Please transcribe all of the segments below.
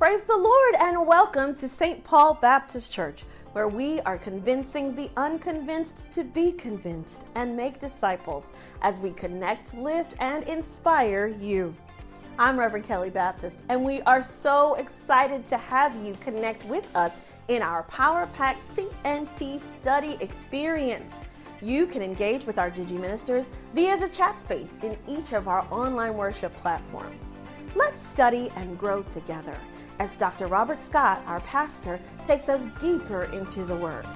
Praise the Lord and welcome to St. Paul Baptist Church, where we are convincing the unconvinced to be convinced and make disciples as we connect, lift, and inspire you. I'm Reverend Kelly Baptist, and we are so excited to have you connect with us in our Power Pack TNT study experience. You can engage with our Digi ministers via the chat space in each of our online worship platforms. Let's study and grow together as Dr. Robert Scott, our pastor, takes us deeper into the Word.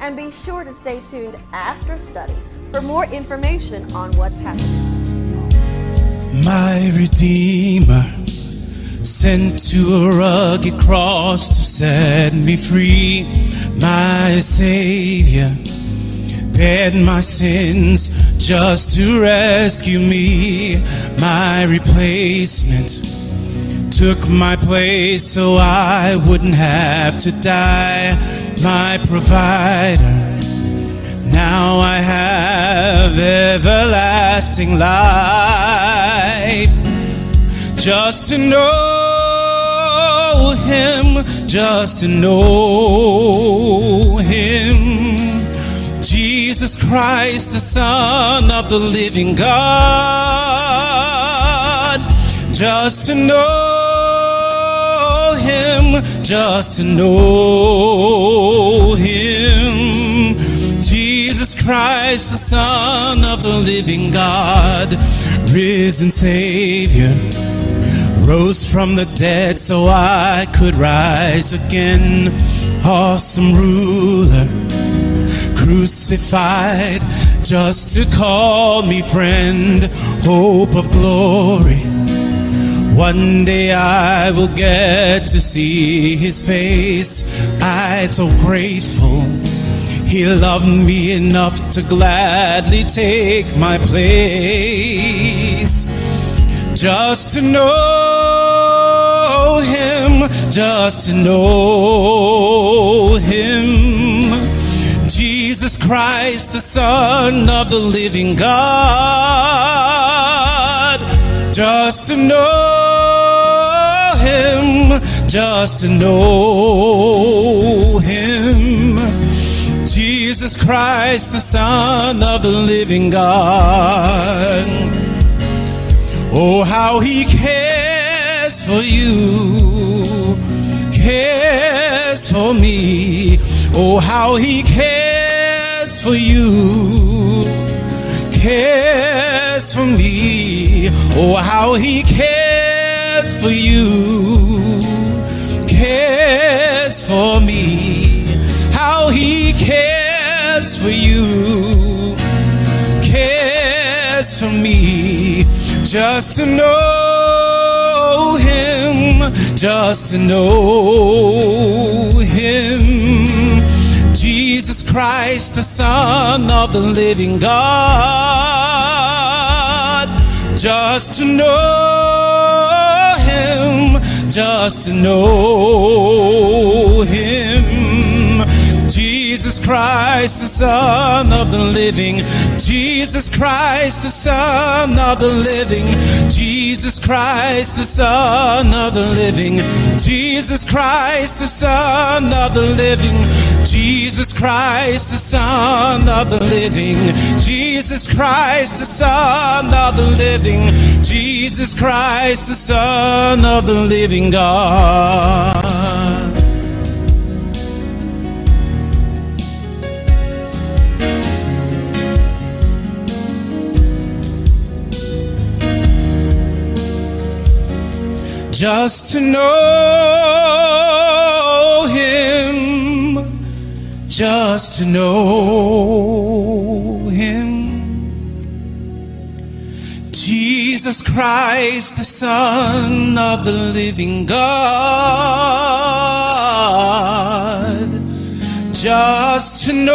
And be sure to stay tuned after study for more information on what's happening. My Redeemer sent to a rugged cross to set me free. My Savior bared my sins just to rescue me. My replacement took my place so I wouldn't have to die. My provider. Now I have everlasting life. Just to know Him, just to know Him. Jesus Christ, the Son of the living God. Just to know him, just to know him. Jesus Christ, the Son of the living God, risen Savior, rose from the dead so I could rise again. Awesome ruler, crucified just to call me friend, hope of glory one day I will get to see his face. I'm so grateful. He loved me enough to gladly take my place. Just to know him, just to know him. Jesus Christ, the Son of the living God. Just to know just to know him. Jesus Christ, the Son of the living God. Oh, how he cares for you, cares for me. Oh, how he cares for you, cares for me. Oh, how he cares for you, cares for me. How he cares for you, cares for me. Just to know him, just to know him. Jesus Christ, the Son of the living God. Just to know just to know him. Jesus Christ, the Son of the living. Jesus Christ, the Son of the living. Jesus Christ, the Son of the living. Jesus Christ, the Son of the living. Jesus Christ, the Son of the living. Jesus Christ, the Son of the living. Jesus Christ, the Son of the living God. just to know just to know him. Jesus Christ, the Son of the living God, just to know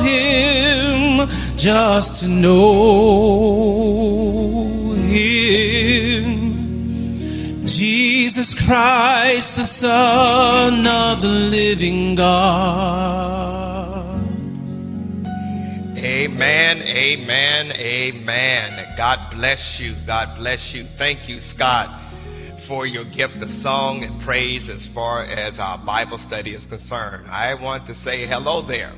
him, just to know him. Jesus Christ, the Son of the living God. Amen, amen, amen. God bless you. God bless you. Thank you, Scott, for your gift of song and praise as far as our Bible study is concerned. I want to say hello there.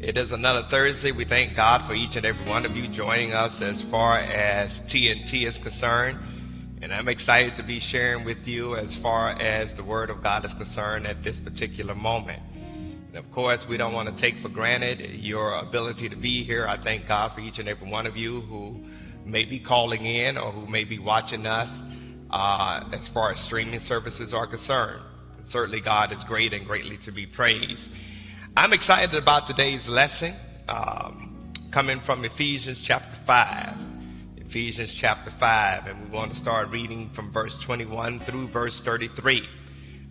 It is another Thursday. We thank God for each and every one of you joining us as far as TNT is concerned. And I'm excited to be sharing with you as far as the Word of God is concerned at this particular moment. And of course, we don't want to take for granted your ability to be here. I thank God for each and every one of you who may be calling in or who may be watching us uh, as far as streaming services are concerned. Certainly, God is great and greatly to be praised. I'm excited about today's lesson um, coming from Ephesians chapter 5. Ephesians chapter 5, and we want to start reading from verse 21 through verse 33.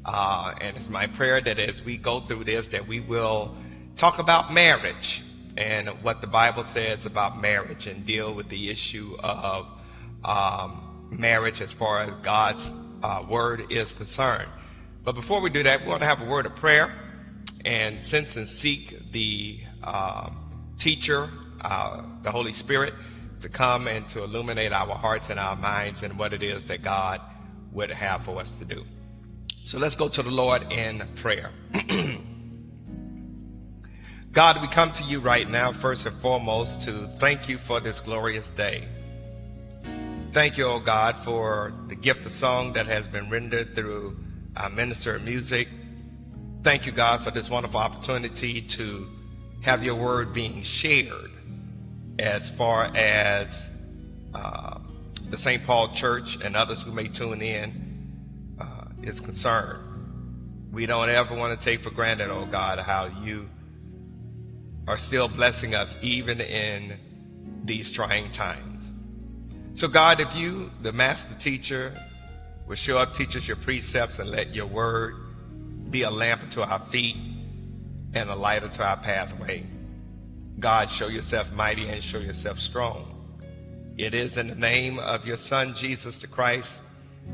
Uh, and it's my prayer that as we go through this, that we will talk about marriage and what the Bible says about marriage and deal with the issue of um, marriage as far as God's uh, word is concerned. But before we do that, we want to have a word of prayer and sense and seek the uh, teacher, the Holy Spirit, to come and to illuminate our hearts and our minds and what it is that God would have for us to do. So let's go to the Lord in prayer. God, we come to you right now, first and foremost, to thank you for this glorious day. Thank you, oh God, for the gift of song that has been rendered through our minister of music. Thank you, God, for this wonderful opportunity to have your word being shared as far as uh, the St. Paul Church and others who may tune in uh, is concerned. We don't ever want to take for granted, oh God, how you are still blessing us even in these trying times. So, God, if you, the master teacher, will show up, teach us your precepts, and let your word be a lamp unto our feet and a light unto our pathway, God, show yourself mighty and show yourself strong. It is in the name of your Son, Jesus the Christ,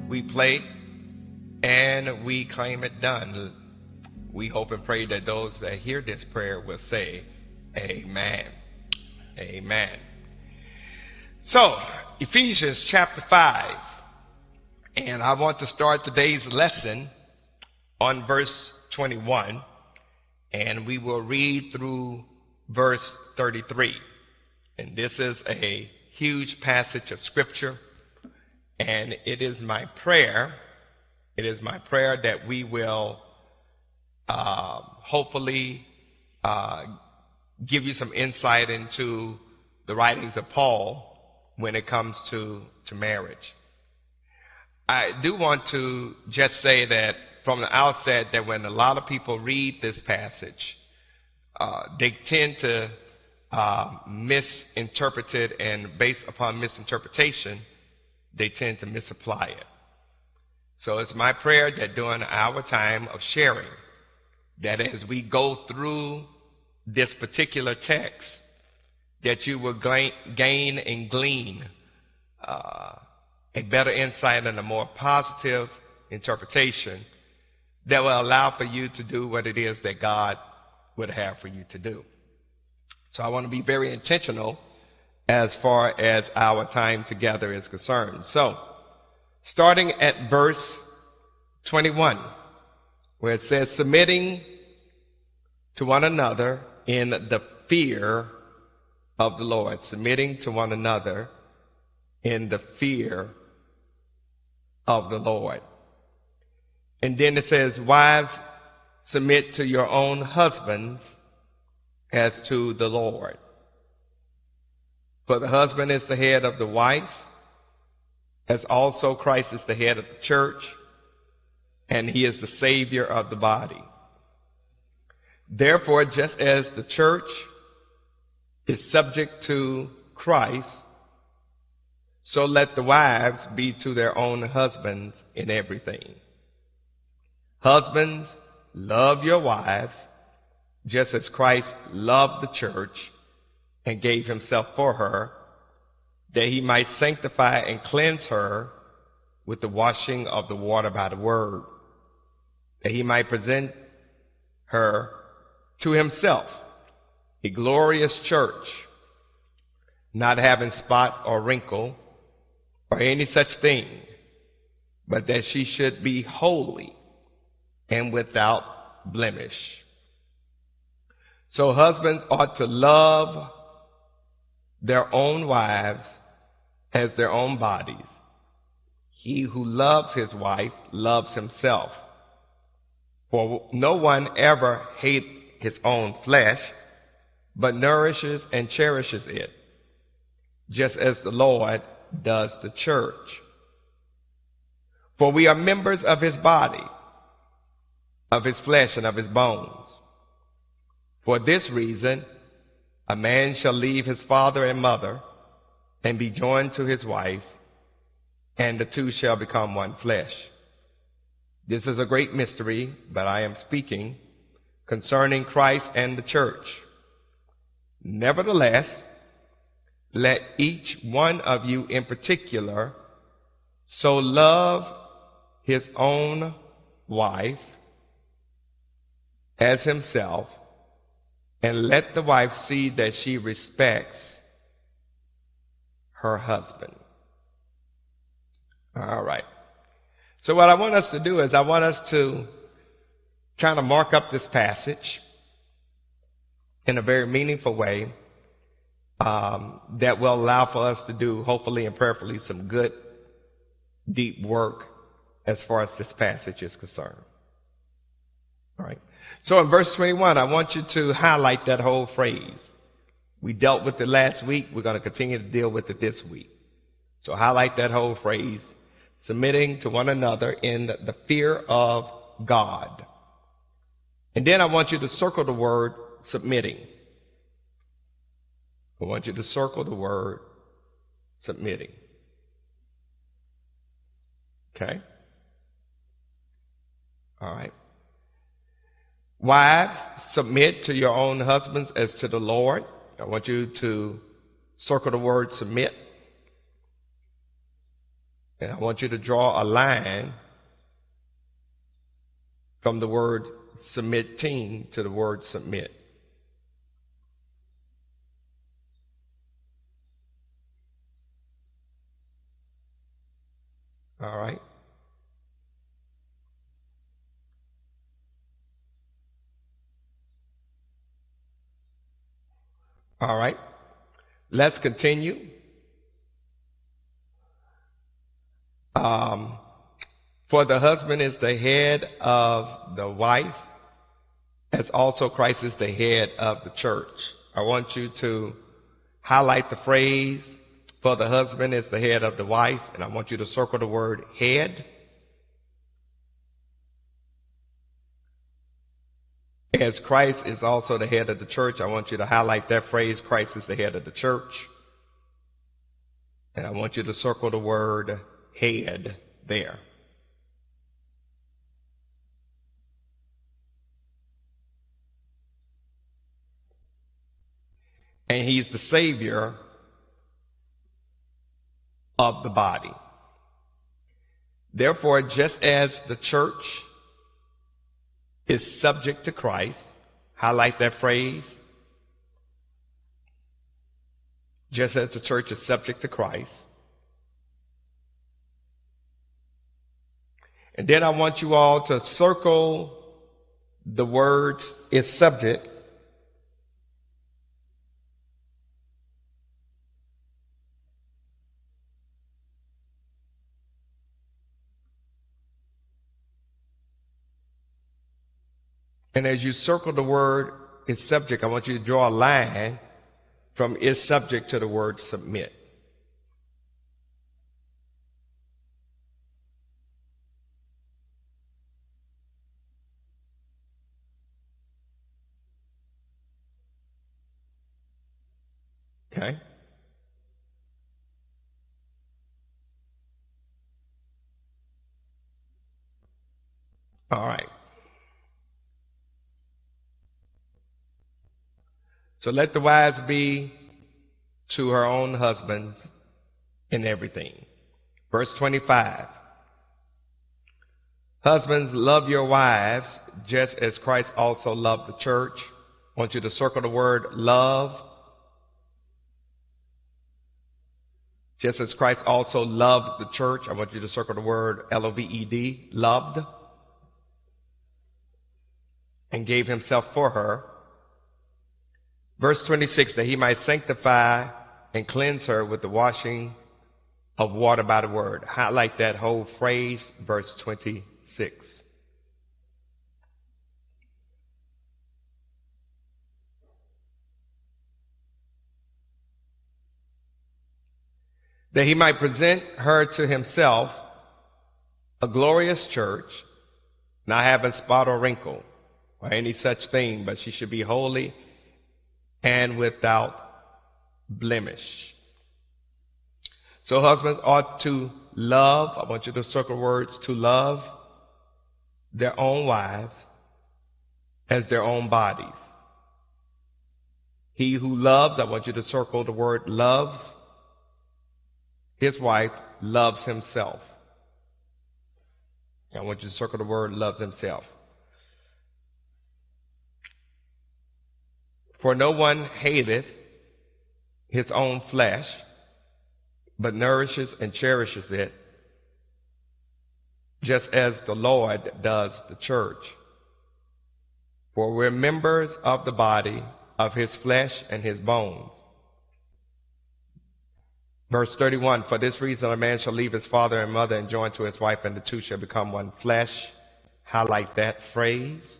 we pray and we claim it done. We hope and pray that those that hear this prayer will say, Amen. Amen. So, Ephesians chapter 5. And I want to start today's lesson on verse 21. And we will read through verse 33. And this is a huge passage of scripture. And it is my prayer, it is my prayer that we will uh, hopefully uh, give you some insight into the writings of Paul when it comes to, to marriage. I do want to just say that from the outset that when a lot of people read this passage, uh, they tend to uh, misinterpret it, and based upon misinterpretation, they tend to misapply it. So it's my prayer that during our time of sharing, that as we go through this particular text, that you will gain and glean uh, a better insight and a more positive interpretation that will allow for you to do what it is that God would have for you to do. So I want to be very intentional as far as our time together is concerned. So, starting at verse 21, where it says, submitting to one another in the fear of the Lord, submitting to one another in the fear of the Lord. And then it says, Wives, submit to your own husbands as to the Lord. For the husband is the head of the wife, as also Christ is the head of the church, and he is the Savior of the body. Therefore, just as the church is subject to Christ, so let the wives be to their own husbands in everything. Husbands, love your wives, just as Christ loved the church and gave himself for her, that he might sanctify and cleanse her with the washing of the water by the word, that he might present her to himself a glorious church, not having spot or wrinkle or any such thing, but that she should be holy and without blemish. So husbands ought to love their own wives as their own bodies. He who loves his wife loves himself. For no one ever hate his own flesh, but nourishes and cherishes it, just as the Lord does the church. For we are members of his body, of his flesh and of his bones. For this reason, a man shall leave his father and mother and be joined to his wife, and the two shall become one flesh. This is a great mystery, but I am speaking concerning Christ and the church. Nevertheless, let each one of you in particular so love his own wife as himself, and let the wife see that she respects her husband. All right. So, what I want us to do is, I want us to kind of mark up this passage in a very meaningful way um, that will allow for us to do, hopefully and prayerfully, some good, deep work as far as this passage is concerned. All right. So in verse 21, I want you to highlight that whole phrase. We dealt with it last week. We're going to continue to deal with it this week. So highlight that whole phrase, submitting to one another in the fear of God. And then I want you to circle the word submitting. I want you to circle the word submitting. Okay? All right. Wives, submit to your own husbands as to the Lord. I want you to circle the word submit. And I want you to draw a line from the word submitting to the word submit. All right. All right. Let's continue. Um, for the husband is the head of the wife, as also Christ is the head of the church. I want you to highlight the phrase, for the husband is the head of the wife, and I want you to circle the word head. As Christ is also the head of the church, I want you to highlight that phrase, Christ is the head of the church. And I want you to circle the word head there. And he's the savior of the body. Therefore, just as the church is subject to Christ. Highlight that phrase. Just as the church is subject to Christ. And then I want you all to circle the words is subject And as you circle the word its subject, I want you to draw a line from its subject to the word submit. Okay? All right. So let the wives be to her own husbands in everything. Verse 25. Husbands, love your wives just as Christ also loved the church. I want you to circle the word love. Just as Christ also loved the church, I want you to circle the word L O V E D, loved, and gave himself for her. Verse 26, that he might sanctify and cleanse her with the washing of water by the word. Highlight that whole phrase, verse 26. that he might present her to himself a glorious church, not having spot or wrinkle or any such thing, but she should be holy and without blemish. So husbands ought to love, I want you to circle words, to love their own wives as their own bodies. He who loves, I want you to circle the word loves, his wife loves himself. I want you to circle the word loves himself. For no one hateth his own flesh, but nourishes and cherishes it, just as the Lord does the church. For we're members of the body of his flesh and his bones. Verse 31 For this reason, a man shall leave his father and mother and join to his wife, and the two shall become one flesh. Highlight that phrase.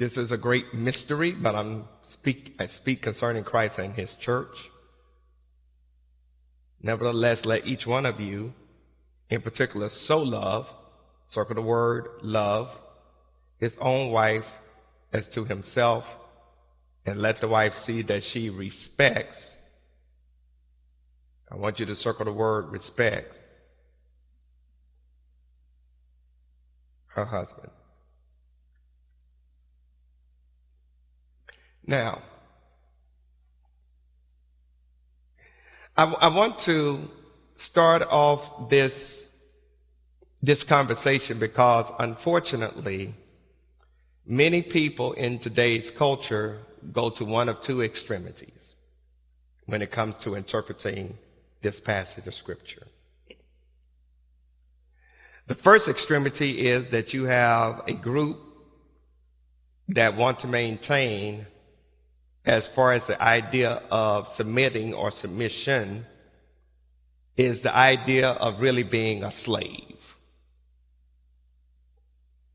This is a great mystery, but I'm speak, I speak concerning Christ and his church. Nevertheless, let each one of you, in particular, so love, circle the word love, his own wife as to himself and let the wife see that she respects. I want you to circle the word respect her husband. Now, I, I want to start off this this conversation because unfortunately many people in today's culture go to one of two extremities when it comes to interpreting this passage of Scripture. The first extremity is that you have a group that want to maintain, as far as the idea of submitting or submission, is the idea of really being a slave.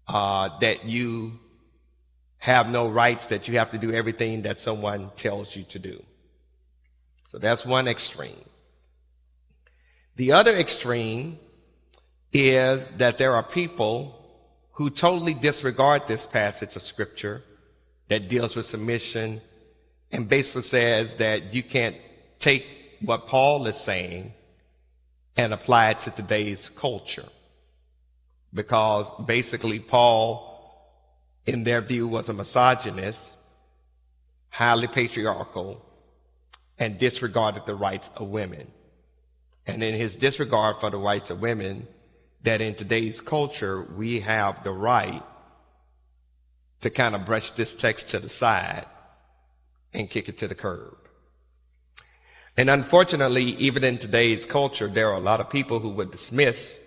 Uh, that you have no rights, that you have to do everything that someone tells you to do. So that's one extreme. The other extreme is that there are people who totally disregard this passage of scripture that deals with submission and basically says that you can't take what Paul is saying and apply it to today's culture. Because basically Paul in their view, was a misogynist, highly patriarchal, and disregarded the rights of women. And in his disregard for the rights of women, that in today's culture, we have the right to kind of brush this text to the side and kick it to the curb. And unfortunately, even in today's culture, there are a lot of people who would dismiss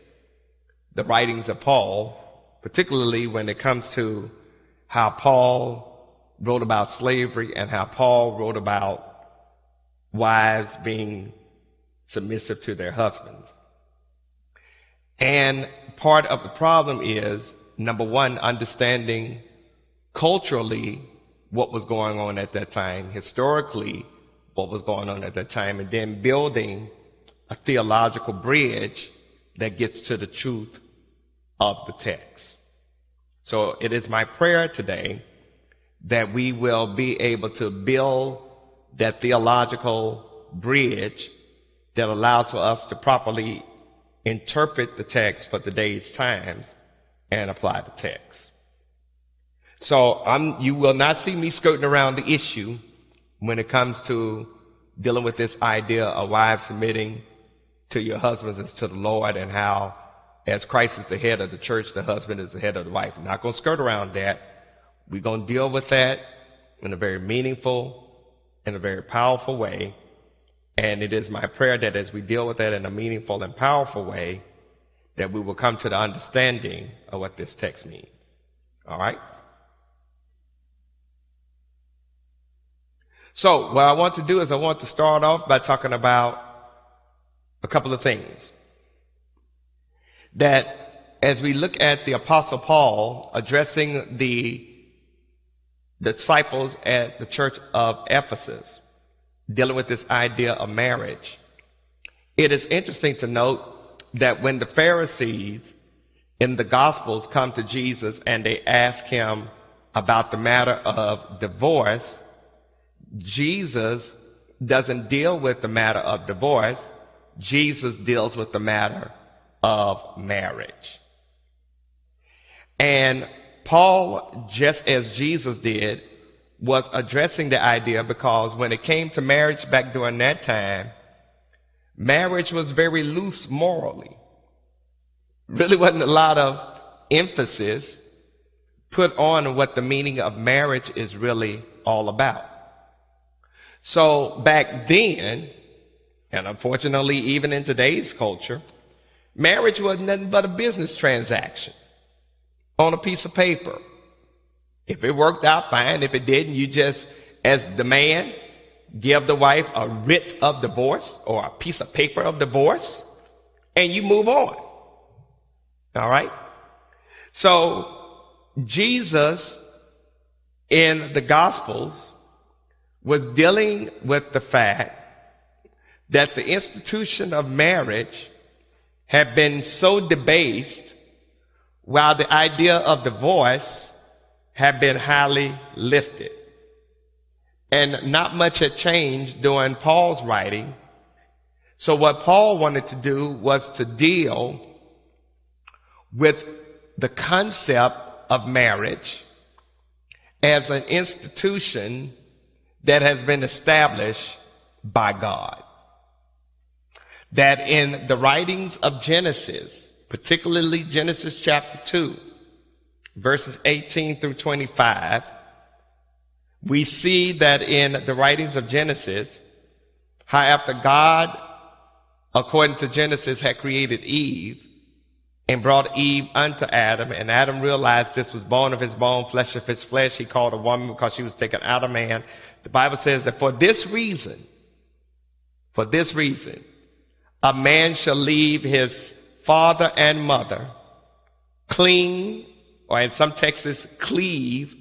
the writings of Paul, particularly when it comes to how Paul wrote about slavery and how Paul wrote about wives being submissive to their husbands. And part of the problem is number one, understanding culturally what was going on at that time, historically what was going on at that time, and then building a theological bridge that gets to the truth of the text. So it is my prayer today that we will be able to build that theological bridge that allows for us to properly interpret the text for today's times and apply the text. So I'm, you will not see me skirting around the issue when it comes to dealing with this idea of wives submitting to your husbands as to the Lord and how as Christ is the head of the church, the husband is the head of the wife. I'm not going to skirt around that. We're going to deal with that in a very meaningful in a very powerful way. And it is my prayer that as we deal with that in a meaningful and powerful way, that we will come to the understanding of what this text means. All right? So, what I want to do is I want to start off by talking about a couple of things. That as we look at the Apostle Paul addressing the disciples at the church of Ephesus, dealing with this idea of marriage, it is interesting to note that when the Pharisees in the Gospels come to Jesus and they ask him about the matter of divorce, Jesus doesn't deal with the matter of divorce. Jesus deals with the matter of marriage. And Paul, just as Jesus did, was addressing the idea because when it came to marriage back during that time, marriage was very loose morally. Really wasn't a lot of emphasis put on what the meaning of marriage is really all about. So back then, and unfortunately even in today's culture, marriage was nothing but a business transaction on a piece of paper. If it worked out, fine. If it didn't, you just, as the man, give the wife a writ of divorce or a piece of paper of divorce and you move on. All right. So Jesus in the gospels was dealing with the fact that the institution of marriage had been so debased while the idea of divorce had been highly lifted. And not much had changed during Paul's writing. So what Paul wanted to do was to deal with the concept of marriage as an institution that has been established by God. That in the writings of Genesis, particularly Genesis chapter 2, verses 18 through 25, we see that in the writings of Genesis, how after God, according to Genesis, had created Eve and brought Eve unto Adam, and Adam realized this was bone of his bone, flesh of his flesh. He called a woman because she was taken out of man. The Bible says that for this reason, for this reason, a man shall leave his father and mother, cling, or in some texts, cleave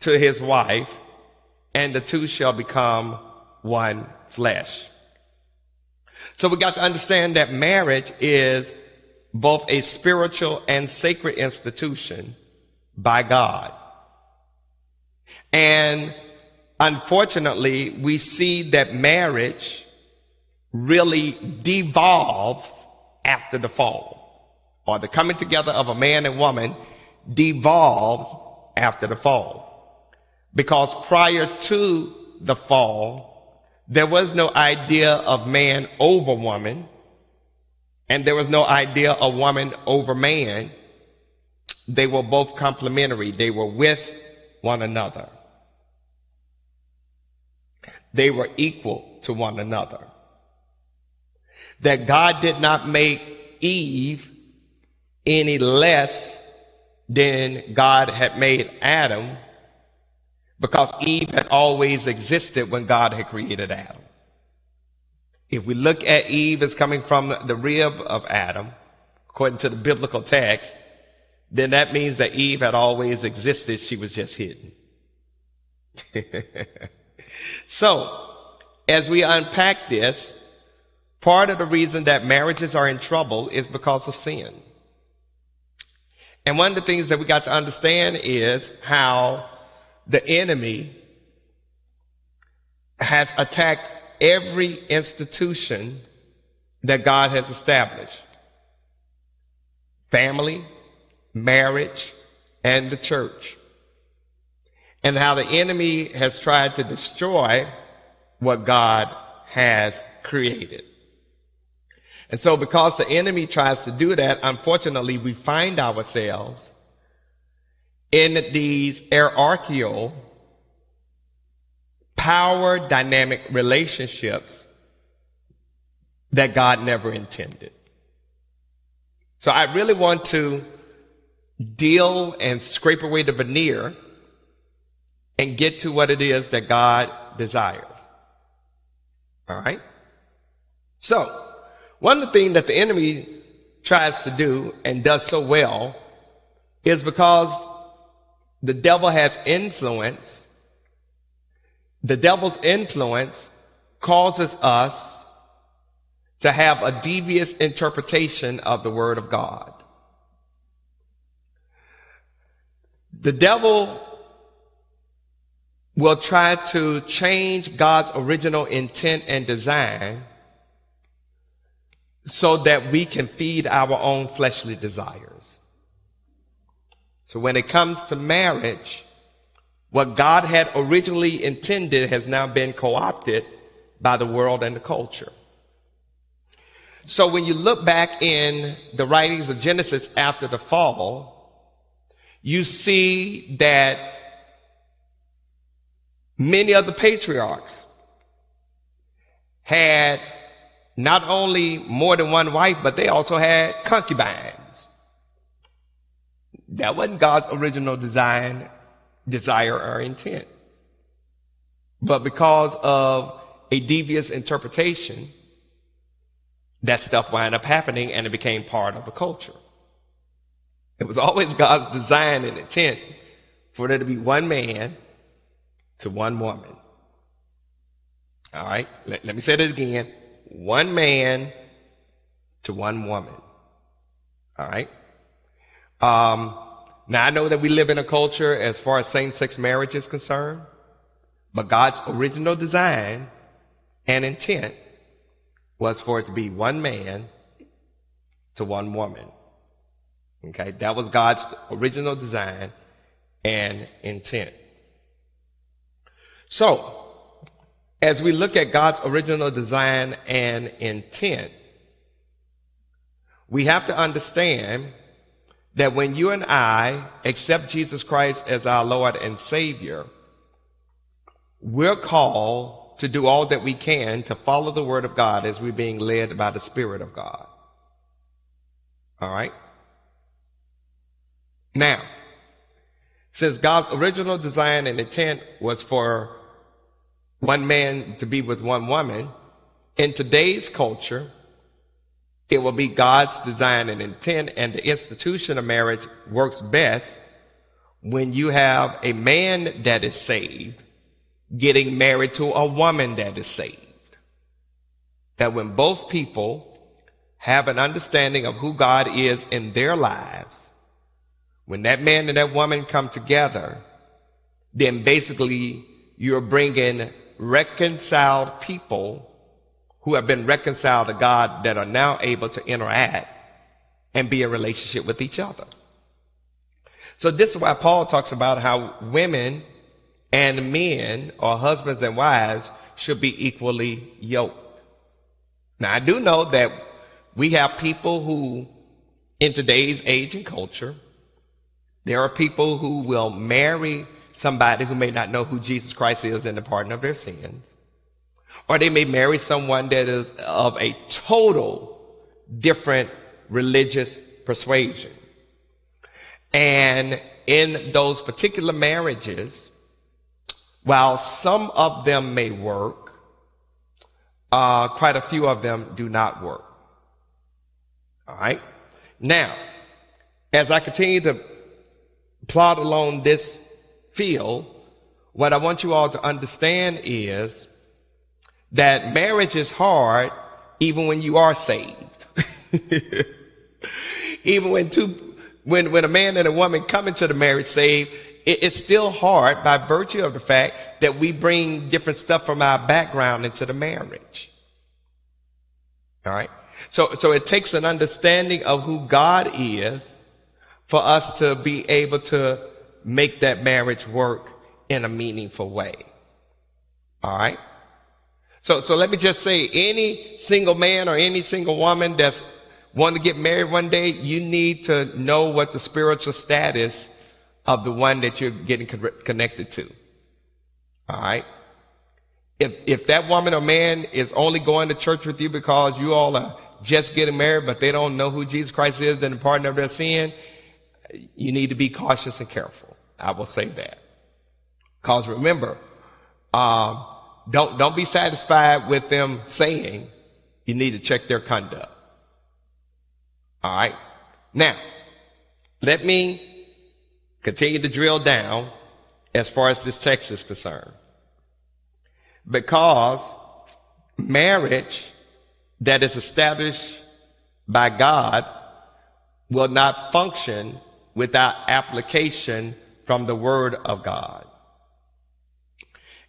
to his wife, and the two shall become one flesh. So we got to understand that marriage is both a spiritual and sacred institution by God. And unfortunately, we see that marriage really devolves after the fall, or the coming together of a man and woman devolves after the fall. Because prior to the fall, there was no idea of man over woman, and there was no idea of woman over man. They were both complementary. They were with one another. They were equal to one another. That God did not make Eve any less than God had made Adam because Eve had always existed when God had created Adam. If we look at Eve as coming from the rib of Adam, according to the biblical text, then that means that Eve had always existed. She was just hidden. so, as we unpack this, part of the reason that marriages are in trouble is because of sin. And one of the things that we got to understand is how the enemy has attacked every institution that God has established family, marriage, and the church. And how the enemy has tried to destroy what God has created. And so, because the enemy tries to do that, unfortunately, we find ourselves in these hierarchical power dynamic relationships that God never intended. So I really want to deal and scrape away the veneer and get to what it is that God desires. All right? So, one of the things that the enemy tries to do and does so well is because the devil has influence, the devil's influence causes us to have a devious interpretation of the word of God. The devil will try to change God's original intent and design so that we can feed our own fleshly desires. So when it comes to marriage, what God had originally intended has now been co-opted by the world and the culture. So when you look back in the writings of Genesis after the fall, you see that many of the patriarchs had not only more than one wife, but they also had concubines. That wasn't God's original design, desire, or intent. But because of a devious interpretation, that stuff wound up happening and it became part of the culture. It was always God's design and intent for there to be one man to one woman. All right, let, let me say this again one man to one woman. All right. Um, now I know that we live in a culture as far as same-sex marriage is concerned, but God's original design and intent was for it to be one man to one woman. Okay, that was God's original design and intent. So, as we look at God's original design and intent, we have to understand that when you and I accept Jesus Christ as our Lord and Savior, we're called to do all that we can to follow the Word of God as we're being led by the Spirit of God. All right? Now, since God's original design and intent was for one man to be with one woman. In today's culture, it will be God's design and intent, and the institution of marriage works best when you have a man that is saved getting married to a woman that is saved. That when both people have an understanding of who God is in their lives, when that man and that woman come together, then basically you're bringing reconciled people who have been reconciled to God that are now able to interact and be in relationship with each other. So this is why Paul talks about how women and men or husbands and wives should be equally yoked. Now I do know that we have people who in today's age and culture, there are people who will marry somebody who may not know who Jesus Christ is and the pardon of their sins. Or they may marry someone that is of a total different religious persuasion. And in those particular marriages, while some of them may work, uh, quite a few of them do not work. All right. Now, as I continue to plot along this feel, what I want you all to understand is that marriage is hard even when you are saved. even when two, when, when a man and a woman come into the marriage saved, it, it's still hard by virtue of the fact that we bring different stuff from our background into the marriage. All right. So, so it takes an understanding of who God is for us to be able to make that marriage work in a meaningful way. All right. So, so let me just say any single man or any single woman that's wanting to get married one day, you need to know what the spiritual status of the one that you're getting connected to. All right. if, if that woman or man is only going to church with you because you all are just getting married, but they don't know who Jesus Christ is and the pardon of their sin, you need to be cautious and careful. I will say that. Cause remember, um, don't, don't be satisfied with them saying you need to check their conduct. All right. Now, let me continue to drill down as far as this text is concerned. Because marriage that is established by God will not function without application from the Word of God.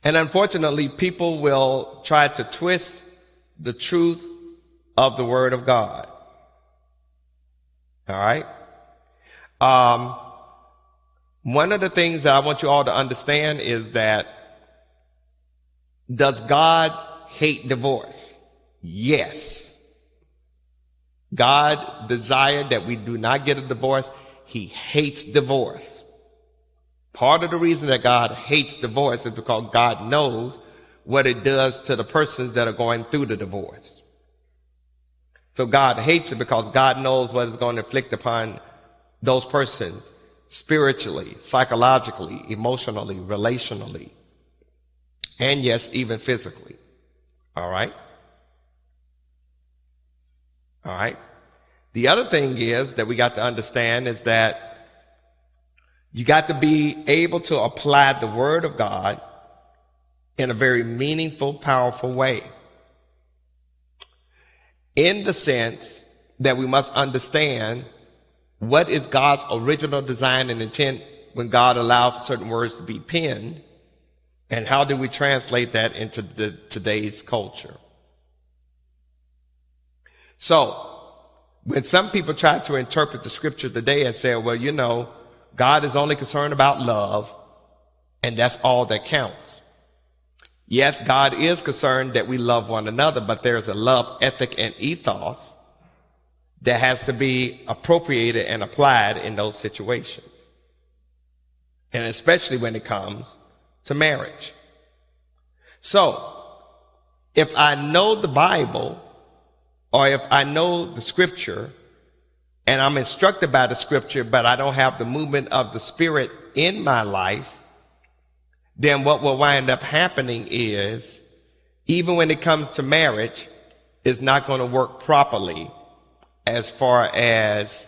And unfortunately, people will try to twist the truth of the Word of God. All right? Um, one of the things that I want you all to understand is that does God hate divorce? Yes. God desired that we do not get a divorce. He hates divorce. Part of the reason that God hates divorce is because God knows what it does to the persons that are going through the divorce. So God hates it because God knows what it's going to inflict upon those persons spiritually, psychologically, emotionally, relationally, and yes, even physically. All right? All right? The other thing is that we got to understand is that you got to be able to apply the Word of God in a very meaningful, powerful way. In the sense that we must understand what is God's original design and intent when God allowed certain words to be penned, and how do we translate that into the, today's culture? So, when some people try to interpret the scripture today and say, well, you know, God is only concerned about love, and that's all that counts. Yes, God is concerned that we love one another, but there's a love ethic and ethos that has to be appropriated and applied in those situations. And especially when it comes to marriage. So, if I know the Bible, or if I know the scripture, and I'm instructed by the scripture, but I don't have the movement of the spirit in my life, then what will wind up happening is, even when it comes to marriage, it's not going to work properly as far as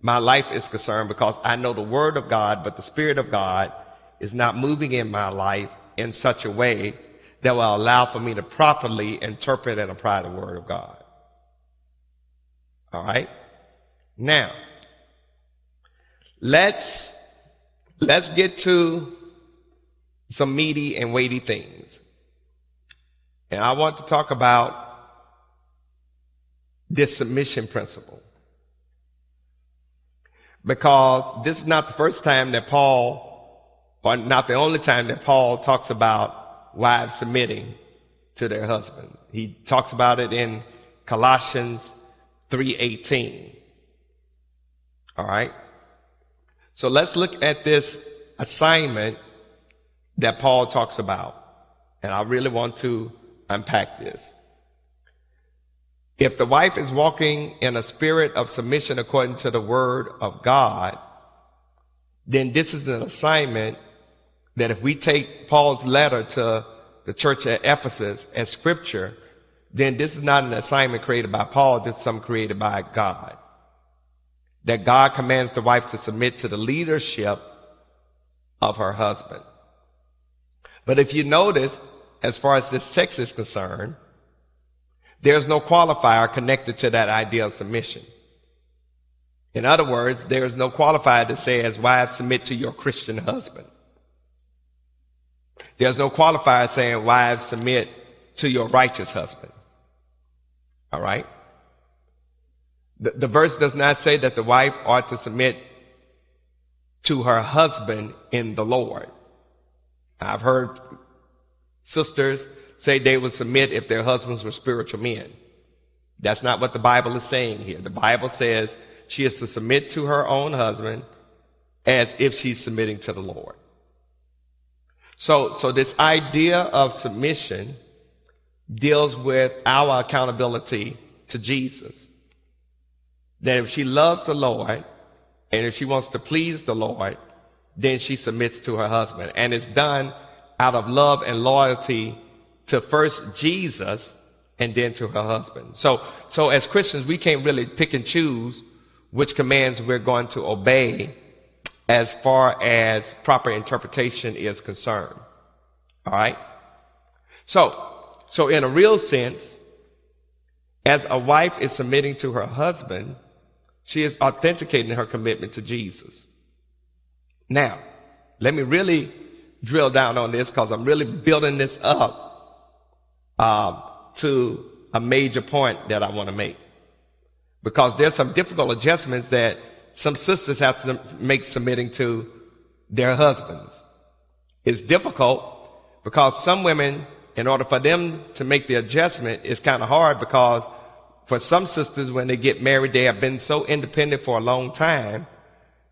my life is concerned because I know the word of God, but the spirit of God is not moving in my life in such a way that will allow for me to properly interpret and apply the word of God. All right. Now, let's, let's get to some meaty and weighty things. And I want to talk about this submission principle. Because this is not the first time that Paul, or not the only time that Paul talks about wives submitting to their husband. He talks about it in Colossians 3:18. All right. So let's look at this assignment that Paul talks about. And I really want to unpack this. If the wife is walking in a spirit of submission according to the word of God, then this is an assignment that if we take Paul's letter to the church at Ephesus as scripture, then this is not an assignment created by Paul, this is something created by God that God commands the wife to submit to the leadership of her husband. But if you notice, as far as this text is concerned, there's no qualifier connected to that idea of submission. In other words, there's no qualifier to say, as wives, submit to your Christian husband. There's no qualifier saying, wives, submit to your righteous husband. All right? The, the verse does not say that the wife ought to submit to her husband in the Lord. I've heard sisters say they would submit if their husbands were spiritual men. That's not what the Bible is saying here. The Bible says she is to submit to her own husband as if she's submitting to the Lord. So, so this idea of submission deals with our accountability to Jesus. That if she loves the Lord and if she wants to please the Lord, then she submits to her husband. And it's done out of love and loyalty to first Jesus and then to her husband. So, so as Christians, we can't really pick and choose which commands we're going to obey as far as proper interpretation is concerned. All right. So, so in a real sense, as a wife is submitting to her husband, she is authenticating her commitment to Jesus. Now, let me really drill down on this because I'm really building this up um, to a major point that I want to make. Because there's some difficult adjustments that some sisters have to make submitting to their husbands. It's difficult because some women, in order for them to make the adjustment, it's kind of hard because for some sisters, when they get married, they have been so independent for a long time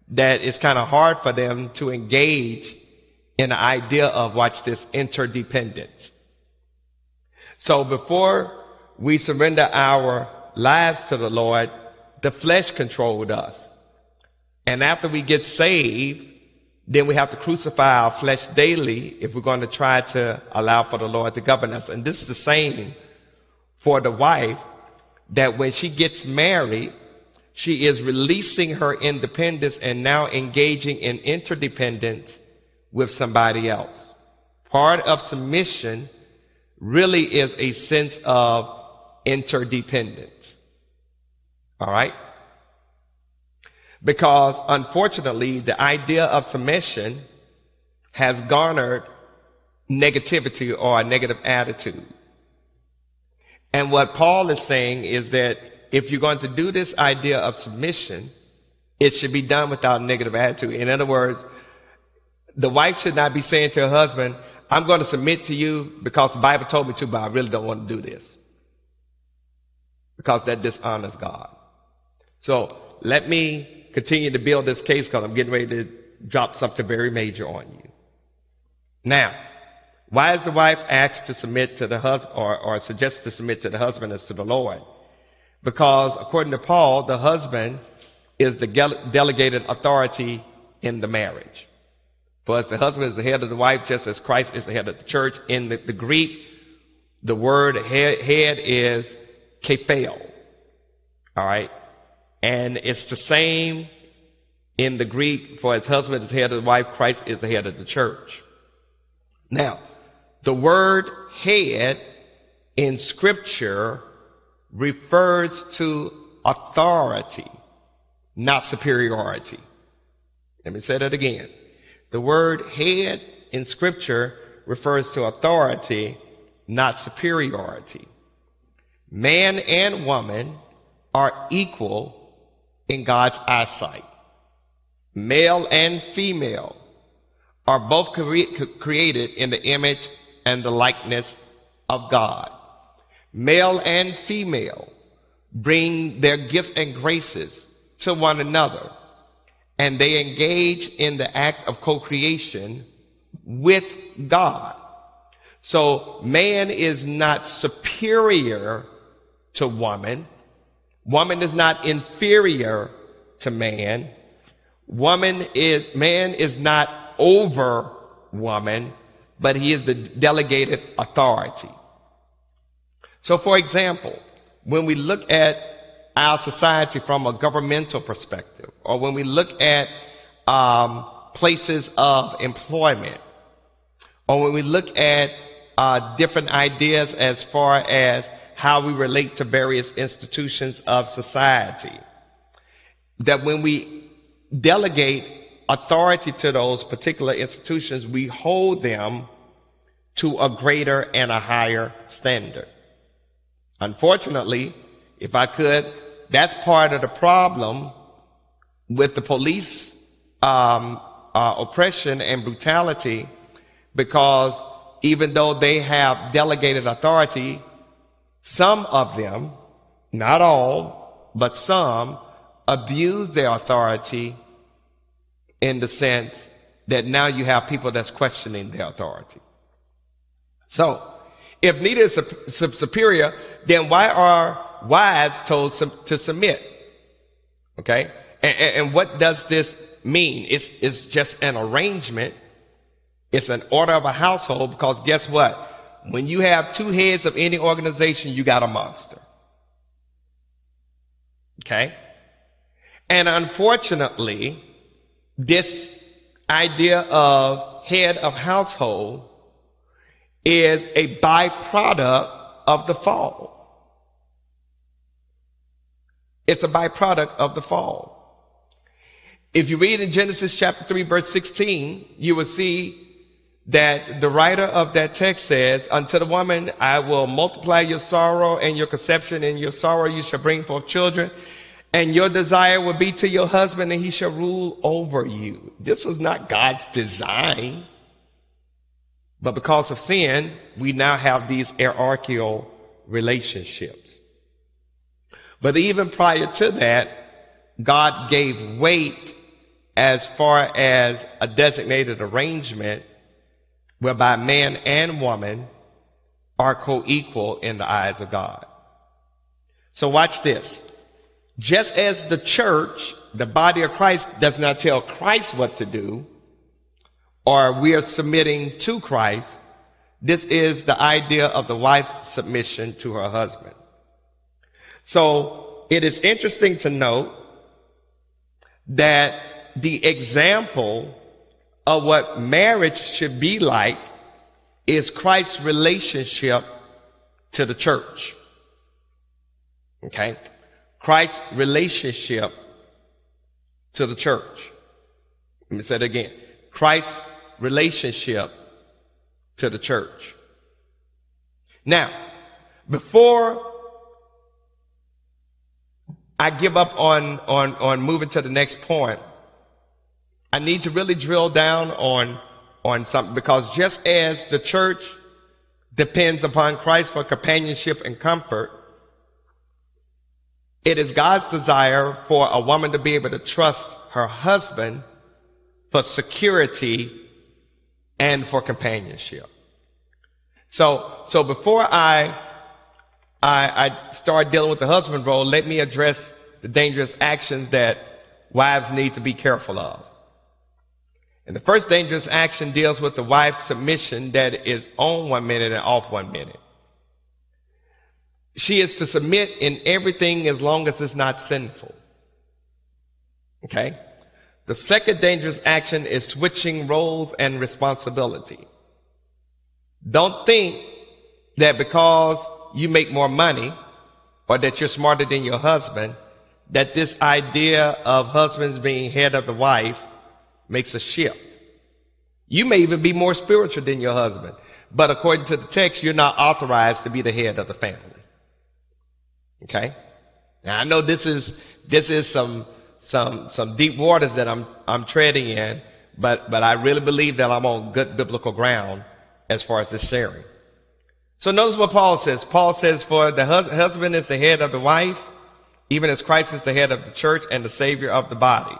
that it's kind of hard for them to engage in the idea of, watch this, interdependence. So before we surrender our lives to the Lord, the flesh controlled us. And after we get saved, then we have to crucify our flesh daily if we're going to try to allow for the Lord to govern us. And this is the same for the wife that when she gets married, she is releasing her independence and now engaging in interdependence with somebody else. Part of submission really is a sense of interdependence. All right? Because unfortunately, the idea of submission has garnered negativity or a negative attitude. And what Paul is saying is that if you're going to do this idea of submission, it should be done without negative attitude. In other words, the wife should not be saying to her husband, I'm going to submit to you because the Bible told me to, but I really don't want to do this. Because that dishonors God. So let me continue to build this case because I'm getting ready to drop something very major on you. Now, why is the wife asked to submit to the husband or, or suggested to submit to the husband as to the Lord? Because according to Paul, the husband is the delegated authority in the marriage. For as the husband is the head of the wife, just as Christ is the head of the church. In the, the Greek, the word head, head is kephale. All right. And it's the same in the Greek for his husband is head of the wife, Christ is the head of the church. Now, the word head in scripture refers to authority, not superiority. Let me say that again. The word head in scripture refers to authority, not superiority. Man and woman are equal in God's eyesight. Male and female are both cre- created in the image and the likeness of God. Male and female bring their gifts and graces to one another and they engage in the act of co-creation with God. So man is not superior to woman. Woman is not inferior to man. Woman is, man is not over woman, but he is the delegated authority. So for example, when we look at our society from a governmental perspective, or when we look at um, places of employment, or when we look at uh, different ideas as far as how we relate to various institutions of society. That when we delegate authority to those particular institutions, we hold them to a greater and a higher standard. Unfortunately, if I could, that's part of the problem with the police um, uh, oppression and brutality because even though they have delegated authority, some of them, not all, but some, abuse their authority in the sense that now you have people that's questioning their authority. So, if neither is superior, then why are wives told to submit? Okay? And, and, what does this mean? It's, it's just an arrangement. It's an order of a household because guess what? When you have two heads of any organization, you got a monster. Okay? And unfortunately, this idea of head of household is a byproduct of the fall. It's a byproduct of the fall. If you read in Genesis chapter 3 verse 16, you will see that the writer of that text says, unto the woman, I will multiply your sorrow and your conception and your sorrow you shall bring forth children and your desire will be to your husband and he shall rule over you. This was not God's design. But because of sin, we now have these hierarchical relationships. But even prior to that, God gave weight as far as a designated arrangement whereby man and woman are co-equal in the eyes of God. So watch this. Just as the church, the body of Christ, does not tell Christ what to do, or we are submitting to Christ, this is the idea of the wife's submission to her husband. So it is interesting to note that the example of what marriage should be like is Christ's relationship to the church. Okay? Christ's relationship to the church. Let me say it again. Christ's relationship to the church. Now, before I give up on, on, on moving to the next point, I need to really drill down on, on something because just as the church depends upon Christ for companionship and comfort, it is God's desire for a woman to be able to trust her husband for security and for companionship. So, so before I, I, I start dealing with the husband role, let me address the dangerous actions that wives need to be careful of. And the first dangerous action deals with the wife's submission that is on one minute and off one minute. She is to submit in everything as long as it's not sinful. Okay? The second dangerous action is switching roles and responsibility. Don't think that because you make more money or that you're smarter than your husband, that this idea of husbands being head of the wife makes a shift. You may even be more spiritual than your husband, but according to the text, you're not authorized to be the head of the family. Okay? Now I know this is, this is some, some, some deep waters that I'm, I'm treading in, but, but I really believe that I'm on good biblical ground as far as this sharing. So notice what Paul says. Paul says, for the husband is the head of the wife, even as Christ is the head of the church and the savior of the body.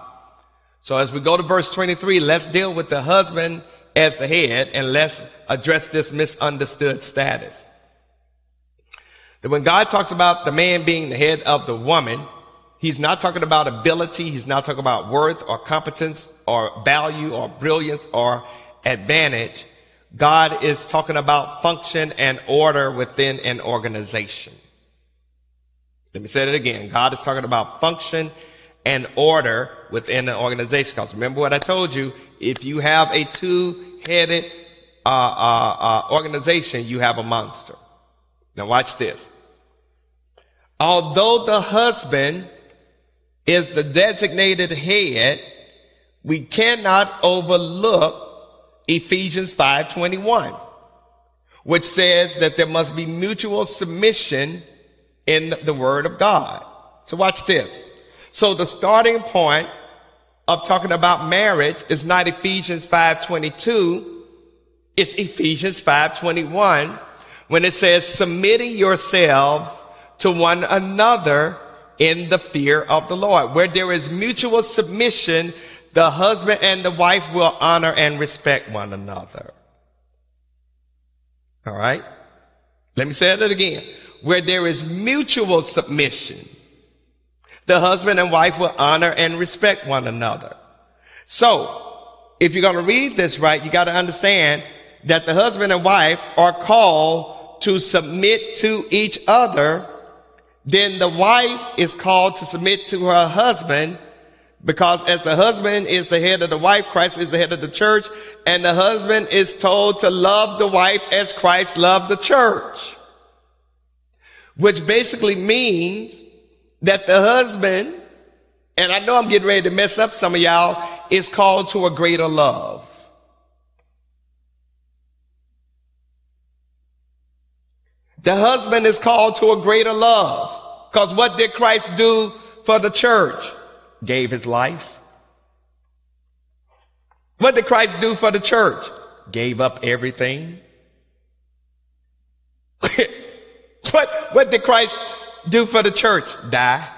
So as we go to verse 23, let's deal with the husband as the head and let's address this misunderstood status. That when God talks about the man being the head of the woman, he's not talking about ability. He's not talking about worth or competence or value or brilliance or advantage. God is talking about function and order within an organization. Let me say it again. God is talking about function and order within an organization. Because remember what I told you. If you have a two-headed uh, uh, uh, organization, you have a monster. Now watch this although the husband is the designated head, we cannot overlook Ephesians 5:21, which says that there must be mutual submission in the word of God. So watch this. So the starting point of talking about marriage is not Ephesians 5:22, it's Ephesians 5:21 when it says submitting yourselves to one another in the fear of the Lord. Where there is mutual submission, the husband and the wife will honor and respect one another. All right? Let me say it again. Where there is mutual submission, the husband and wife will honor and respect one another. So, if you're going to read this right, you got to understand that the husband and wife are called to submit to each other. Then the wife is called to submit to her husband because as the husband is the head of the wife, Christ is the head of the church, and the husband is told to love the wife as Christ loved the church. Which basically means that the husband, and I know I'm getting ready to mess up some of y'all, is called to a greater love. The husband is called to a greater love. Because what did Christ do for the church? gave his life. What did Christ do for the church? Gave up everything. what, what did Christ do for the church? Die.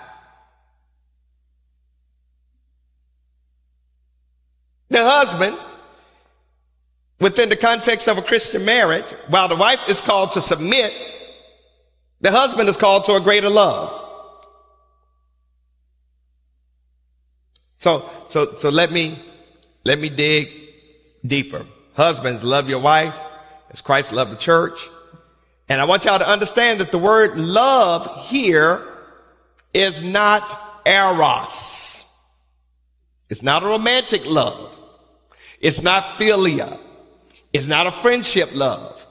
The husband, within the context of a Christian marriage, while the wife is called to submit, the husband is called to a greater love. So, so, so let me, let me dig deeper. Husbands, love your wife as Christ loved the church. And I want y'all to understand that the word love here is not eros. It's not a romantic love. It's not philia. It's not a friendship love.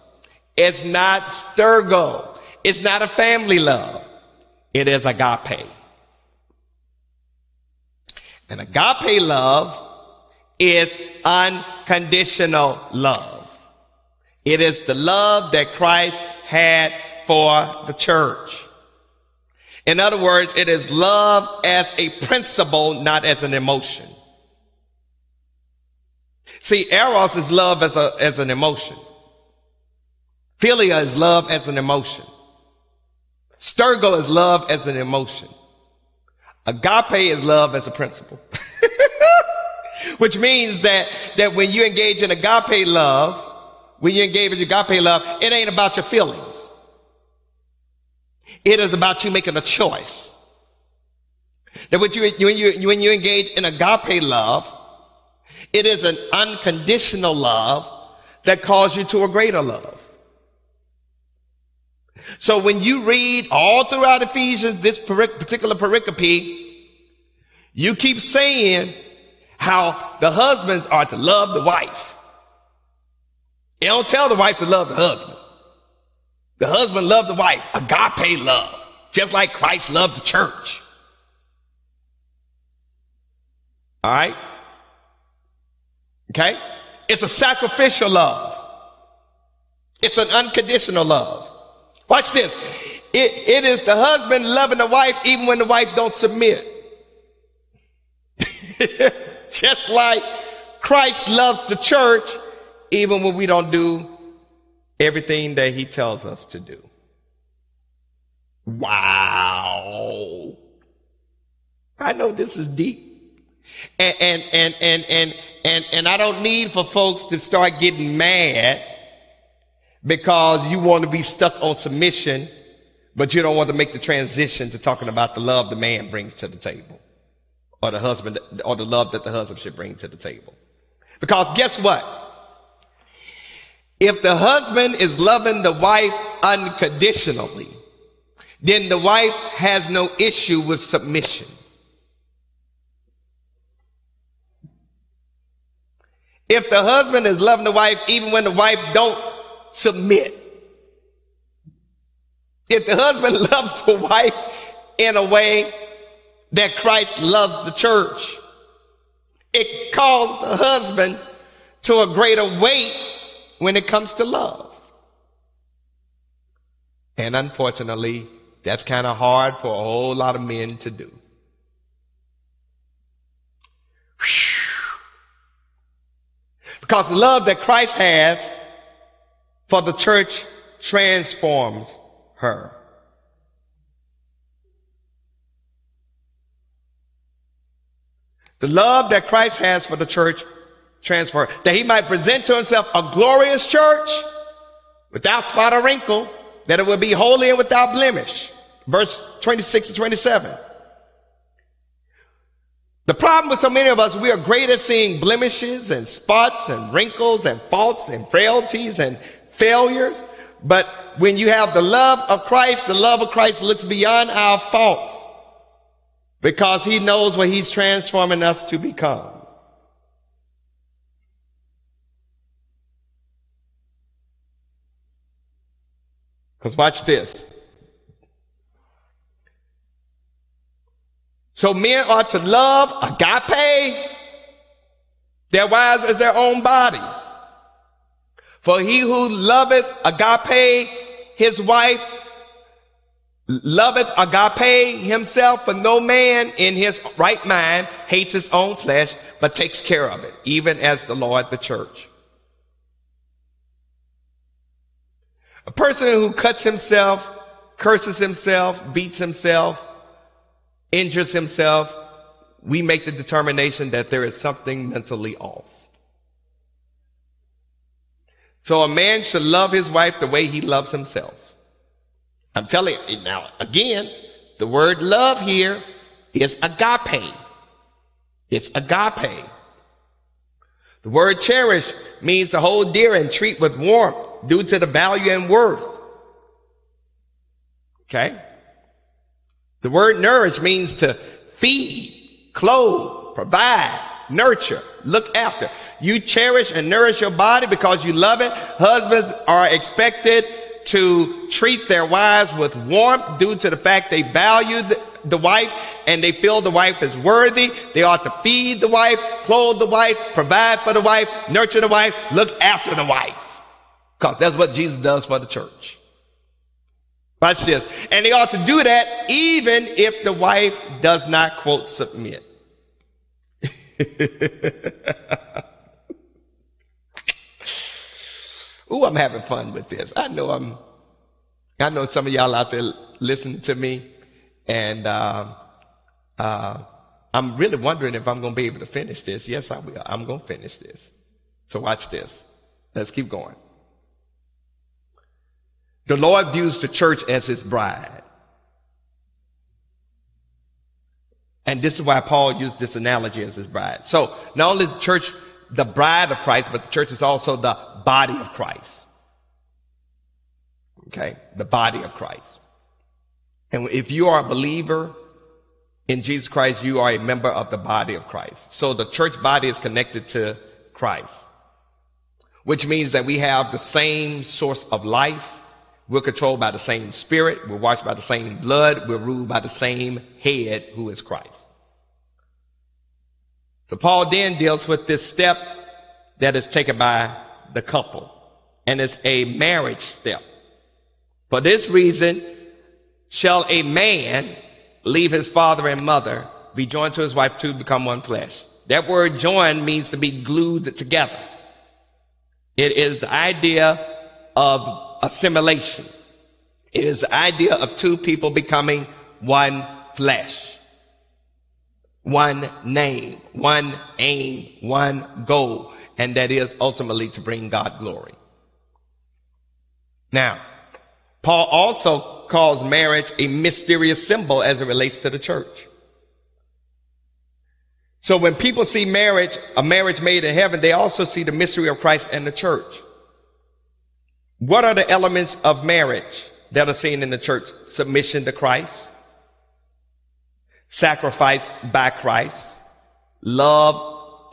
It's not storge. It's not a family love. It is agape. And agape love is unconditional love. It is the love that Christ had for the church. In other words, it is love as a principle, not as an emotion. See, eros is love as, a, as an emotion. Philia is love as an emotion. Storge is love as an emotion. Agape is love as a principle. Which means that, that when you engage in agape love, when you engage in agape love, it ain't about your feelings. It is about you making a choice. That when you, when you, when you engage in agape love, it is an unconditional love that calls you to a greater love. So when you read all throughout Ephesians, this particular pericope, you keep saying how the husbands are to love the wife. You don't tell the wife to love the husband. The husband loved the wife, agape love, just like Christ loved the church. All right? Okay? It's a sacrificial love. It's an unconditional love. Watch this. It, it is the husband loving the wife even when the wife don't submit. Just like Christ loves the church even when we don't do everything that he tells us to do. Wow. I know this is deep. And, and, and, and, and, and, and I don't need for folks to start getting mad because you want to be stuck on submission, but you don't want to make the transition to talking about the love the man brings to the table or the husband or the love that the husband should bring to the table. Because guess what? If the husband is loving the wife unconditionally, then the wife has no issue with submission. If the husband is loving the wife even when the wife don't submit. If the husband loves the wife in a way that Christ loves the church, it calls the husband to a greater weight when it comes to love. And unfortunately, that's kind of hard for a whole lot of men to do. Because the love that Christ has for the church transforms her. The love that Christ has for the church transfer, that he might present to himself a glorious church without spot or wrinkle, that it would be holy and without blemish. Verse 26 to 27. The problem with so many of us, we are great at seeing blemishes and spots and wrinkles and faults and frailties and failures. But when you have the love of Christ, the love of Christ looks beyond our faults because he knows what he's transforming us to become. Because watch this. So men are to love agape their wives as their own body. For he who loveth agape his wife loveth agape himself, for no man in his right mind hates his own flesh, but takes care of it, even as the Lord the church. A person who cuts himself, curses himself, beats himself, injures himself, we make the determination that there is something mentally off. So a man should love his wife the way he loves himself. I'm telling you now, again, the word love here is agape. It's agape. The word cherish means to hold dear and treat with warmth due to the value and worth. Okay? The word nourish means to feed, clothe, provide, nurture, look after. You cherish and nourish your body because you love it. Husbands are expected to treat their wives with warmth due to the fact they value the, the wife and they feel the wife is worthy. They ought to feed the wife, clothe the wife, provide for the wife, nurture the wife, look after the wife. Because that's what Jesus does for the church. Watch this. And they ought to do that even if the wife does not, quote, submit. Ooh, I'm having fun with this. I know I'm, I know some of y'all out there listening to me, and uh, uh, I'm really wondering if I'm going to be able to finish this. Yes, I will. I'm going to finish this. So watch this. Let's keep going. The Lord views the church as his bride. And this is why Paul used this analogy as his bride. So not only the church, the bride of Christ, but the church is also the body of Christ. Okay. The body of Christ. And if you are a believer in Jesus Christ, you are a member of the body of Christ. So the church body is connected to Christ, which means that we have the same source of life we're controlled by the same spirit. We're washed by the same blood. We're ruled by the same head who is Christ. So Paul then deals with this step that is taken by the couple and it's a marriage step. For this reason shall a man leave his father and mother, be joined to his wife to become one flesh. That word join means to be glued together. It is the idea of assimilation. It is the idea of two people becoming one flesh, one name, one aim, one goal, and that is ultimately to bring God glory. Now, Paul also calls marriage a mysterious symbol as it relates to the church. So when people see marriage, a marriage made in heaven, they also see the mystery of Christ and the church. What are the elements of marriage that are seen in the church? Submission to Christ, sacrifice by Christ, love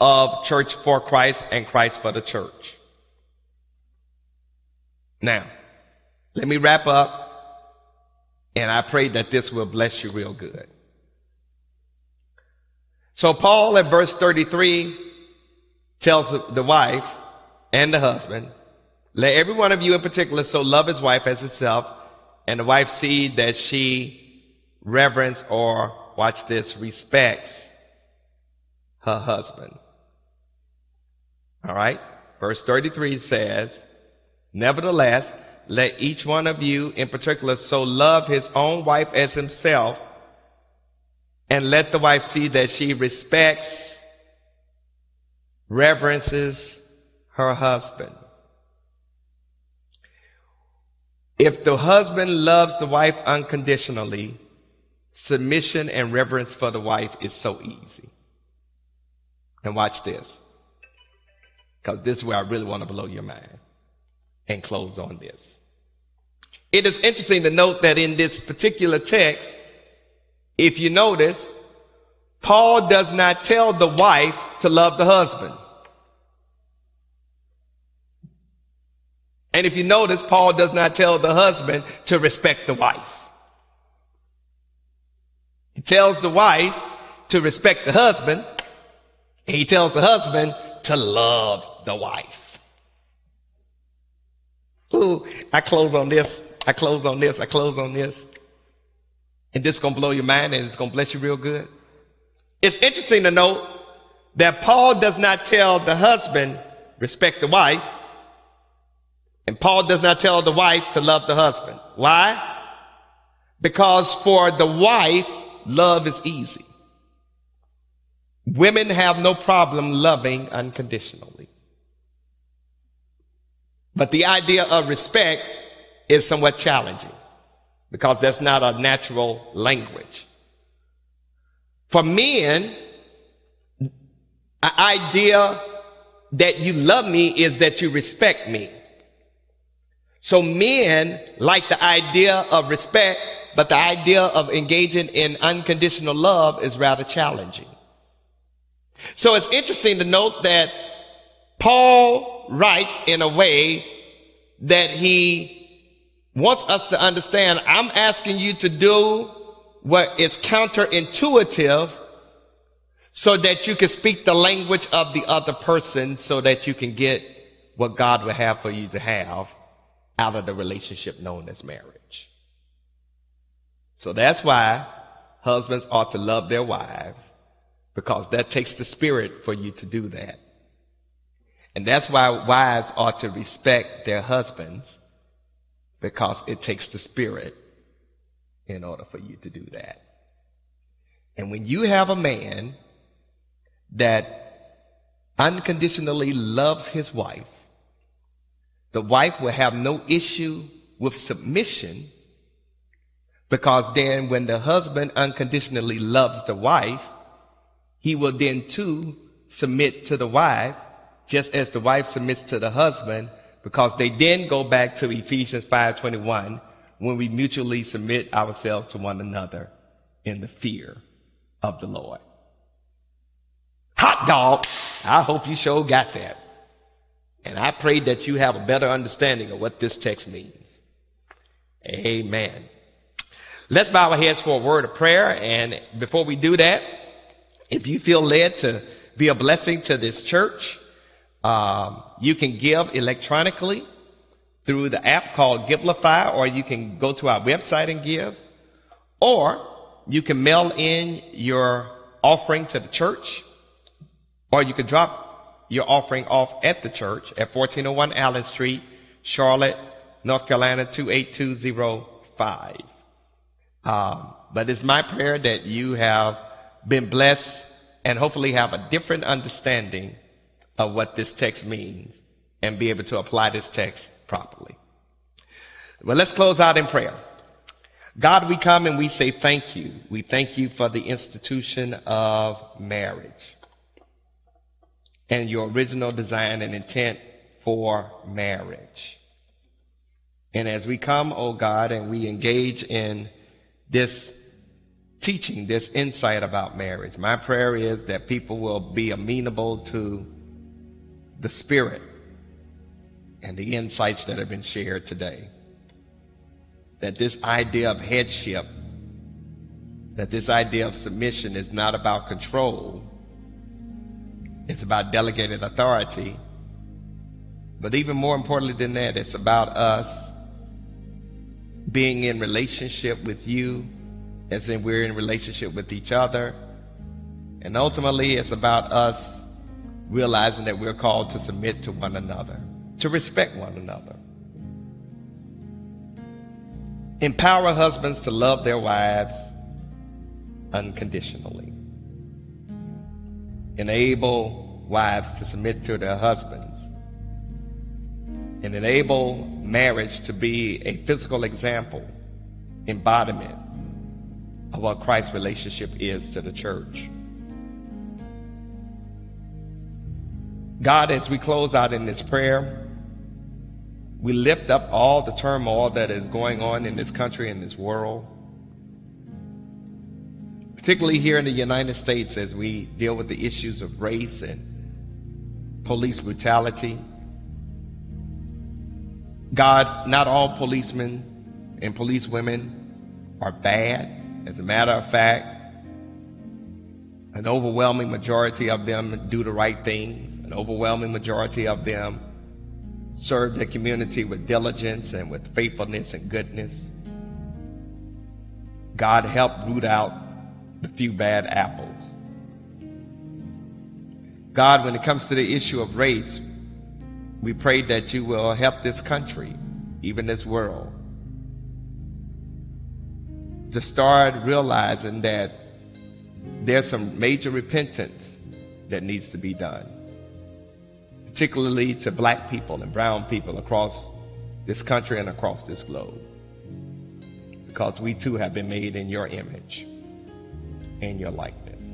of church for Christ, and Christ for the church. Now, let me wrap up, and I pray that this will bless you real good. So Paul at verse 33 tells the wife and the husband, let every one of you in particular so love his wife as itself, and the wife see that she reverence or, watch this, respects her husband. All right. Verse 33 says, Nevertheless, let each one of you in particular so love his own wife as himself, and let the wife see that she respects reverences her husband. If the husband loves the wife unconditionally, submission and reverence for the wife is so easy. And watch this. Because this is where I really want to blow your mind and close on this. It is interesting to note that in this particular text, if you notice, Paul does not tell the wife to love the husband. And if you notice, Paul does not tell the husband to respect the wife. Tells the wife to respect the husband. And he tells the husband to love the wife. Ooh, I close on this. I close on this. I close on this. And this is going to blow your mind and it's going to bless you real good. It's interesting to note that Paul does not tell the husband, respect the wife. And Paul does not tell the wife to love the husband. Why? Because for the wife, love is easy. Women have no problem loving unconditionally. But the idea of respect is somewhat challenging because that's not a natural language. For men, an idea that you love me is that you respect me. So men like the idea of respect, but the idea of engaging in unconditional love is rather challenging. So it's interesting to note that Paul writes in a way that he wants us to understand I'm asking you to do what is counterintuitive so that you can speak the language of the other person so that you can get what God would have for you to have out of the relationship known as marriage. So that's why husbands ought to love their wives because that takes the spirit for you to do that. And that's why wives ought to respect their husbands because it takes the spirit in order for you to do that. And when you have a man that unconditionally loves his wife, the wife will have no issue with submission because then when the husband unconditionally loves the wife, he will then too submit to the wife just as the wife submits to the husband because they then go back to Ephesians 5:21 when we mutually submit ourselves to one another in the fear of the Lord. Hot dog. I hope you sure got that. And I pray that you have a better understanding of what this text means. Amen. Let's bow our heads for a word of prayer. And before we do that, if you feel led to be a blessing to this church, um, you can give electronically through the app called Givelify, or you can go to our website and give, or you can mail in your offering to the church, or you can drop your offering off at the church at 1401 Allen Street, Charlotte, North Carolina 28205. Um, but it's my prayer that you have been blessed and hopefully have a different understanding of what this text means and be able to apply this text properly. Well, let's close out in prayer. God, we come and we say thank you. We thank you for the institution of marriage and your original design and intent for marriage. And as we come, oh God, and we engage in this teaching, this insight about marriage, my prayer is that people will be amenable to the Spirit and the insights that have been shared today. That this idea of headship, that this idea of submission is not about control, it's about delegated authority. But even more importantly than that, it's about us being in relationship with you, as in we're in relationship with each other. And ultimately, it's about us realizing that we're called to submit to one another, to respect one another. Empower husbands to love their wives unconditionally. Enable wives to submit to their husbands and enable marriage to be a physical example, embodiment of what Christ's relationship is to the church. God, as we close out in this prayer, we lift up all the turmoil that is going on in this country and this world, particularly here in the United States as we deal with the issues of race and police brutality. God, not all policemen and police women are bad. As a matter of fact, an overwhelming majority of them do the right things. An overwhelming majority of them serve their community with diligence and with faithfulness and goodness. God help root out the few bad apples. God, when it comes to the issue of race, we pray that you will help this country, even this world, to start realizing that there's some major repentance that needs to be done, particularly to black people and brown people across this country and across this globe. Because we too have been made in your image and your likeness.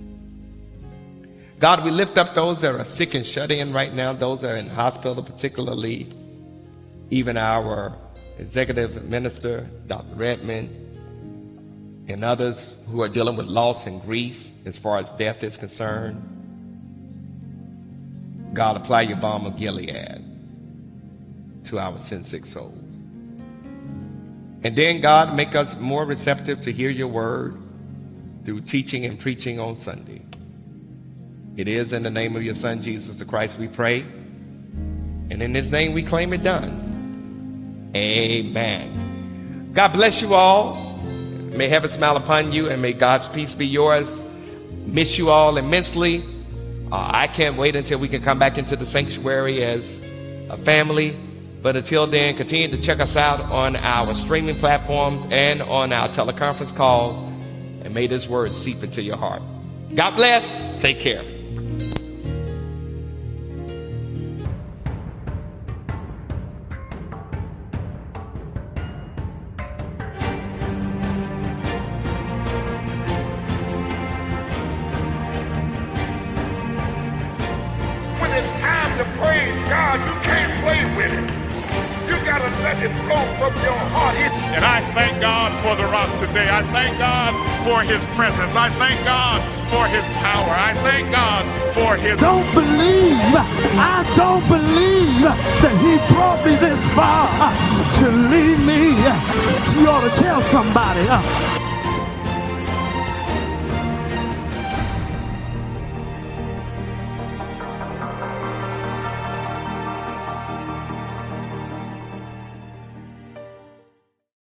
God, we lift up those that are sick and shut in right now, those that are in hospital, particularly even our executive minister, Dr. Redmond, and others who are dealing with loss and grief as far as death is concerned. God, apply your balm of Gilead to our sin sick souls. And then, God, make us more receptive to hear your word through teaching and preaching on Sunday. It is in the name of your Son, Jesus the Christ, we pray. And in his name we claim it done. Amen. God bless you all. May heaven smile upon you and may God's peace be yours. Miss you all immensely. Uh, I can't wait until we can come back into the sanctuary as a family. But until then, continue to check us out on our streaming platforms and on our teleconference calls. And may this word seep into your heart. God bless. Take care. For his presence. I thank God for his power. I thank God for his. Don't believe, I don't believe that he brought me this far to leave me. You ought to tell somebody.